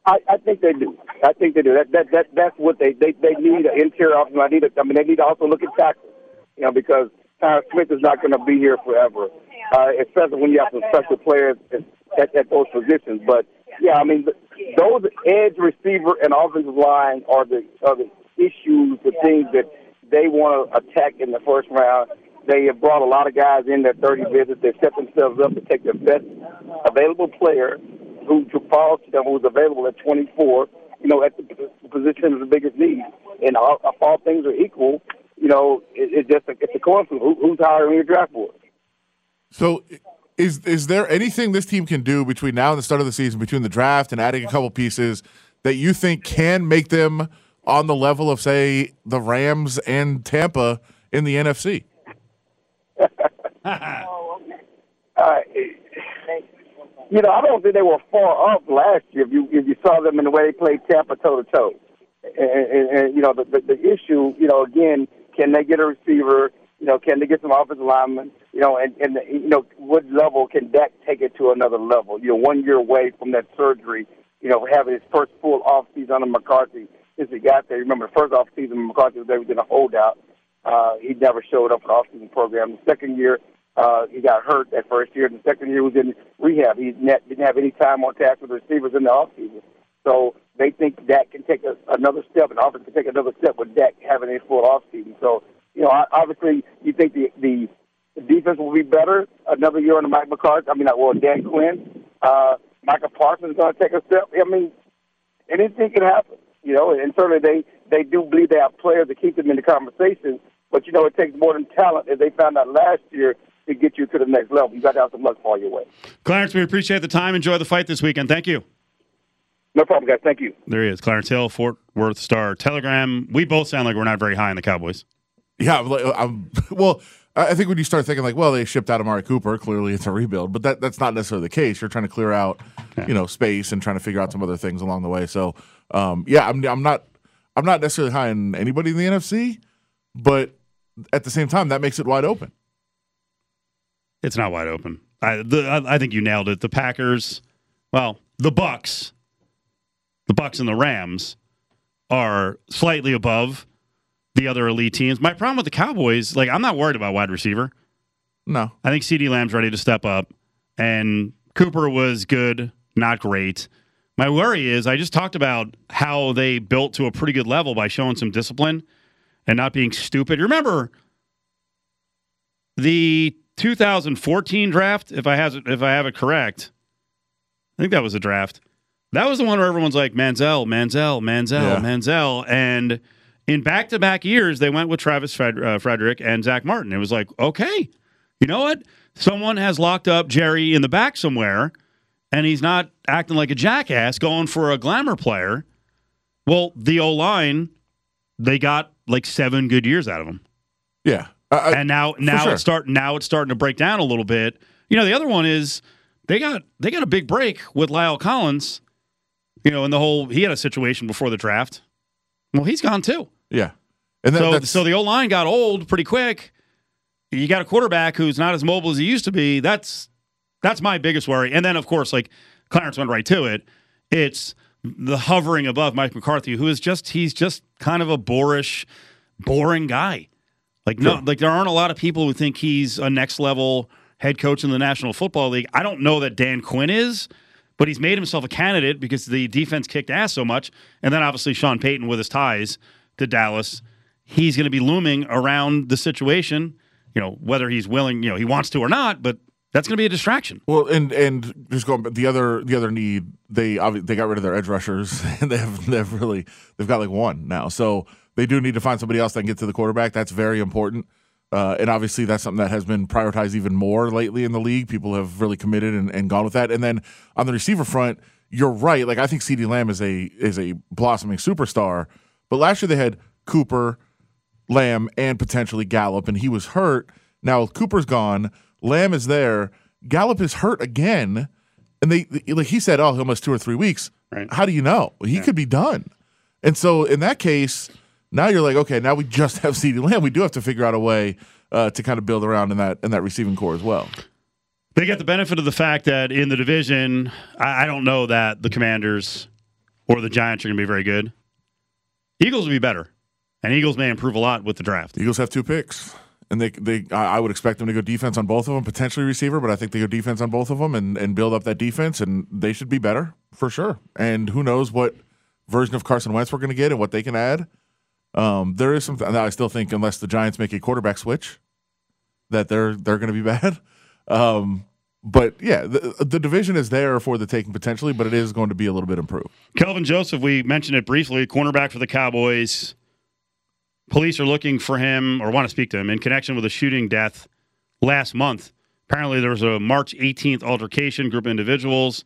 [SPEAKER 8] I, I think they do. I think they do. That that that that's what they they they need an interior offensive. line. I need. A, I mean, they need to also look at tackles. You know, because Tyron Smith is not going to be here forever, uh, especially when you have some special players at, at those positions. But yeah, I mean, th- those edge receiver and offensive line are the are the issues, the things that they want to attack in the first round. They have brought a lot of guys in their 30 visits. They've set themselves up to take the best available player who to fall to them who's available at 24. You know, at the position of the biggest need. And all, if all things are equal, you know, it, it's just a, it's a coin flip. Who, who's higher on your draft board?
[SPEAKER 4] So, is is there anything this team can do between now and the start of the season, between the draft and adding a couple pieces, that you think can make them on the level of, say, the Rams and Tampa in the NFC?
[SPEAKER 8] Uh, you know, I don't think they were far off last year. If you if you saw them in the way they played Tampa toe to toe, and, and, and you know the, the the issue, you know, again, can they get a receiver? You know, can they get some offensive linemen? You know, and and you know, what level can Dak take it to another level? You know, one year away from that surgery. You know, having his first full off season under McCarthy since he got there. Remember, the first off season McCarthy was did a holdout. Uh, he never showed up for the off-season program. The second year, uh, he got hurt that first year. The second year was in rehab. He net, didn't have any time on task with the receivers in the offseason. So they think Dak can take a, another step, and offense can take another step with Dak having a full offseason. So, you know, obviously, you think the, the defense will be better another year under Mike McCarthy. I mean, well, Dan Quinn, uh, Micah Parsons is going to take a step. I mean, anything can happen, you know. And certainly they they do believe they have players to keep them in the conversation. But you know, it takes more than talent, as they found out last year, to get you to the next level. You got to have some luck fall your way.
[SPEAKER 3] Clarence, we appreciate the time. Enjoy the fight this weekend. Thank you.
[SPEAKER 8] No problem, guys. Thank you.
[SPEAKER 3] There he is, Clarence Hill, Fort Worth Star Telegram. We both sound like we're not very high on the Cowboys.
[SPEAKER 4] Yeah, I'm, well. I think when you start thinking like, well, they shipped out Amari Cooper. Clearly, it's a rebuild, but that that's not necessarily the case. You're trying to clear out, you know, space and trying to figure out some other things along the way. So, um, yeah, I'm I'm not I'm not necessarily high on anybody in the NFC, but at the same time, that makes it wide open.
[SPEAKER 3] It's not wide open. I, the, I, I think you nailed it. The Packers, well, the Bucks, the Bucks and the Rams are slightly above the other elite teams. My problem with the Cowboys, like, I'm not worried about wide receiver.
[SPEAKER 4] No,
[SPEAKER 3] I think CeeDee Lamb's ready to step up, and Cooper was good, not great. My worry is I just talked about how they built to a pretty good level by showing some discipline and not being stupid. Remember the 2014 draft, if I has if I have it correct, I think that was a draft. That was the one where everyone's like Manziel, Manziel, Manziel,
[SPEAKER 4] Yeah.
[SPEAKER 3] Manziel, and in back-to-back years they went with Travis Fred, uh, Frederick and Zack Martin. It was like, okay, you know what? Someone has locked up Jerry in the back somewhere, and he's not acting like a jackass going for a glamour player. Well, the O line, they got like seven good years out of him.
[SPEAKER 4] Yeah, Uh,
[SPEAKER 3] and now now
[SPEAKER 4] sure.
[SPEAKER 3] it's start now it's starting to break down a little bit. You know, the other one is they got they got a big break with La'el Collins. You know, and the whole he had a situation before the draft. Well, he's gone too.
[SPEAKER 4] Yeah. And then
[SPEAKER 3] so
[SPEAKER 4] that's,
[SPEAKER 3] so the old line got old pretty quick. You got a quarterback who's not as mobile as he used to be. That's that's my biggest worry. And then of course, like Clarence went right to it. It's the hovering above Mike McCarthy, who is just he's just kind of a boorish, boring guy. Like no,
[SPEAKER 4] Sure.
[SPEAKER 3] like there aren't a lot of people who think he's a next level head coach in the National Football League. I don't know that Dan Quinn is, but he's made himself a candidate because the defense kicked ass so much. And then obviously Sean Payton with his ties to Dallas, he's going to be looming around the situation. You know whether he's willing, you know he wants to or not, but that's going to be a distraction.
[SPEAKER 4] Well, and and just going the other the other need they they got rid of their edge rushers and they have they've really they've got like one now, so they do need to find somebody else that can get to the quarterback. That's very important, uh, and obviously that's something that has been prioritized even more lately in the league. People have really committed and, and gone with that. And then on the receiver front, you're right. Like I think CeeDee Lamb is a is a blossoming superstar, but last year they had Cooper, Lamb, and potentially Gallup, and he was hurt. Now Cooper's gone. Lamb is there. Gallup is hurt again, and they like he said, "Oh, he'll miss two or three weeks."
[SPEAKER 3] Right.
[SPEAKER 4] How do you know? He could be done. And so in that case, now you're like, okay, now we just have CeeDee Lamb. We do have to figure out a way uh, to kind of build around in that in that receiving core as well.
[SPEAKER 3] They get the benefit of the fact that in the division, I, I don't know that the Commanders or the Giants are going to be very good. Eagles will be better, and Eagles may improve a lot with the draft.
[SPEAKER 4] Eagles have two picks, and they they I I would expect them to go defense on both of them, potentially receiver, but I think they go defense on both of them and and build up that defense, and they should be better for sure. And who knows what version of Carson Wentz we're going to get and what they can add. Um, there is some. I still think unless the Giants make a quarterback switch, that they're they're going to be bad. Um, but yeah, the, the division is there for the taking potentially, but it is going to be a little bit improved.
[SPEAKER 3] Kelvin Joseph, we mentioned it briefly, cornerback for the Cowboys. Police are looking for him or want to speak to him in connection with a shooting death last month. Apparently, there was a March 18th altercation, group of individuals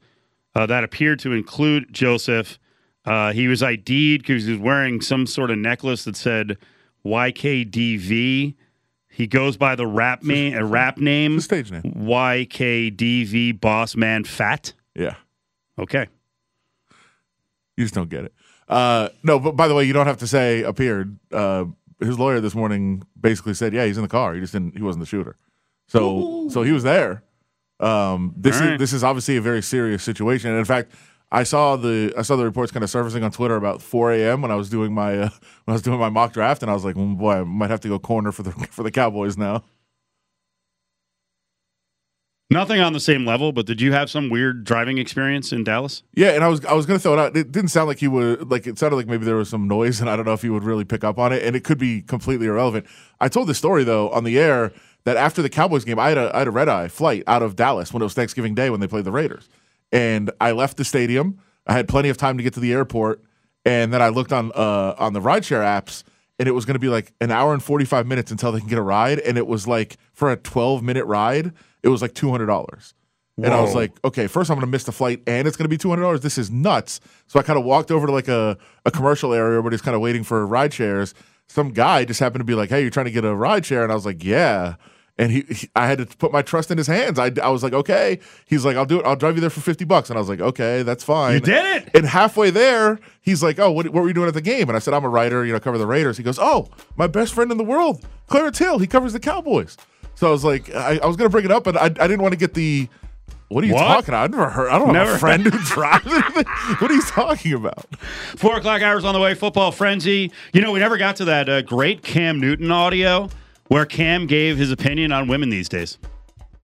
[SPEAKER 3] uh, that appeared to include Joseph. Uh, he was ID'd because he was wearing some sort of necklace that said YKDV. He goes by the rap, ma- a rap name,
[SPEAKER 4] The stage name.
[SPEAKER 3] YKDV Boss Man Fat.
[SPEAKER 4] Yeah.
[SPEAKER 3] Okay.
[SPEAKER 4] You just don't get it. Uh, no, but by the way, you don't have to say appeared. Uh, his lawyer this morning basically said, "Yeah, he's in the car. He just didn't. He wasn't the shooter." So, so he was there. Um, this is this is obviously a very serious situation. And in fact, I saw the I saw the reports kind of surfacing on Twitter about 4 a.m. when I was doing my uh, when I was doing my mock draft, and I was like, mm, "Boy, I might have to go corner for the for the Cowboys now."
[SPEAKER 3] Nothing on the same level, but did you have some weird driving experience in Dallas?
[SPEAKER 4] Yeah, and I was I was gonna throw it out. It didn't sound like he would like it sounded like maybe there was some noise, and I don't know if he would really pick up on it, and it could be completely irrelevant. I told this story though on the air that after the Cowboys game, I had a I had a red eye flight out of Dallas when it was Thanksgiving Day when they played the Raiders, and I left the stadium. I had plenty of time to get to the airport, and then I looked on uh, on the rideshare apps, and it was going to be like an hour and forty five minutes until they can get a ride, and it was like for a twelve minute ride, it was like two hundred dollars. And I was like, okay, first I'm going to miss the flight and it's going to be $200. This is nuts. So I kind of walked over to like a, a commercial area where he's kind of waiting for ride shares. Some guy just happened to be like, hey, you're trying to get a ride share? And I was like, yeah. And he, he- I had to put my trust in his hands. I, I was like, okay. He's like, I'll do it. I'll drive you there for 50 bucks. And I was like, okay, that's fine.
[SPEAKER 3] You did it.
[SPEAKER 4] And halfway there, he's like, oh, what, what were you doing at the game? And I said, I'm a writer, you know, cover the Raiders. He goes, oh, my best friend in the world, Clarence Hill. He covers the Cowboys. So I was like, I, I was going to bring it up, but I, I didn't want to get the, what are you
[SPEAKER 3] What?
[SPEAKER 4] talking about? I've never heard. I don't have a friend who drives. What are you talking about?
[SPEAKER 3] Four o'clock hours on the way. Football frenzy. You know, we never got to that uh, great Cam Newton audio where Cam gave his opinion on women these days.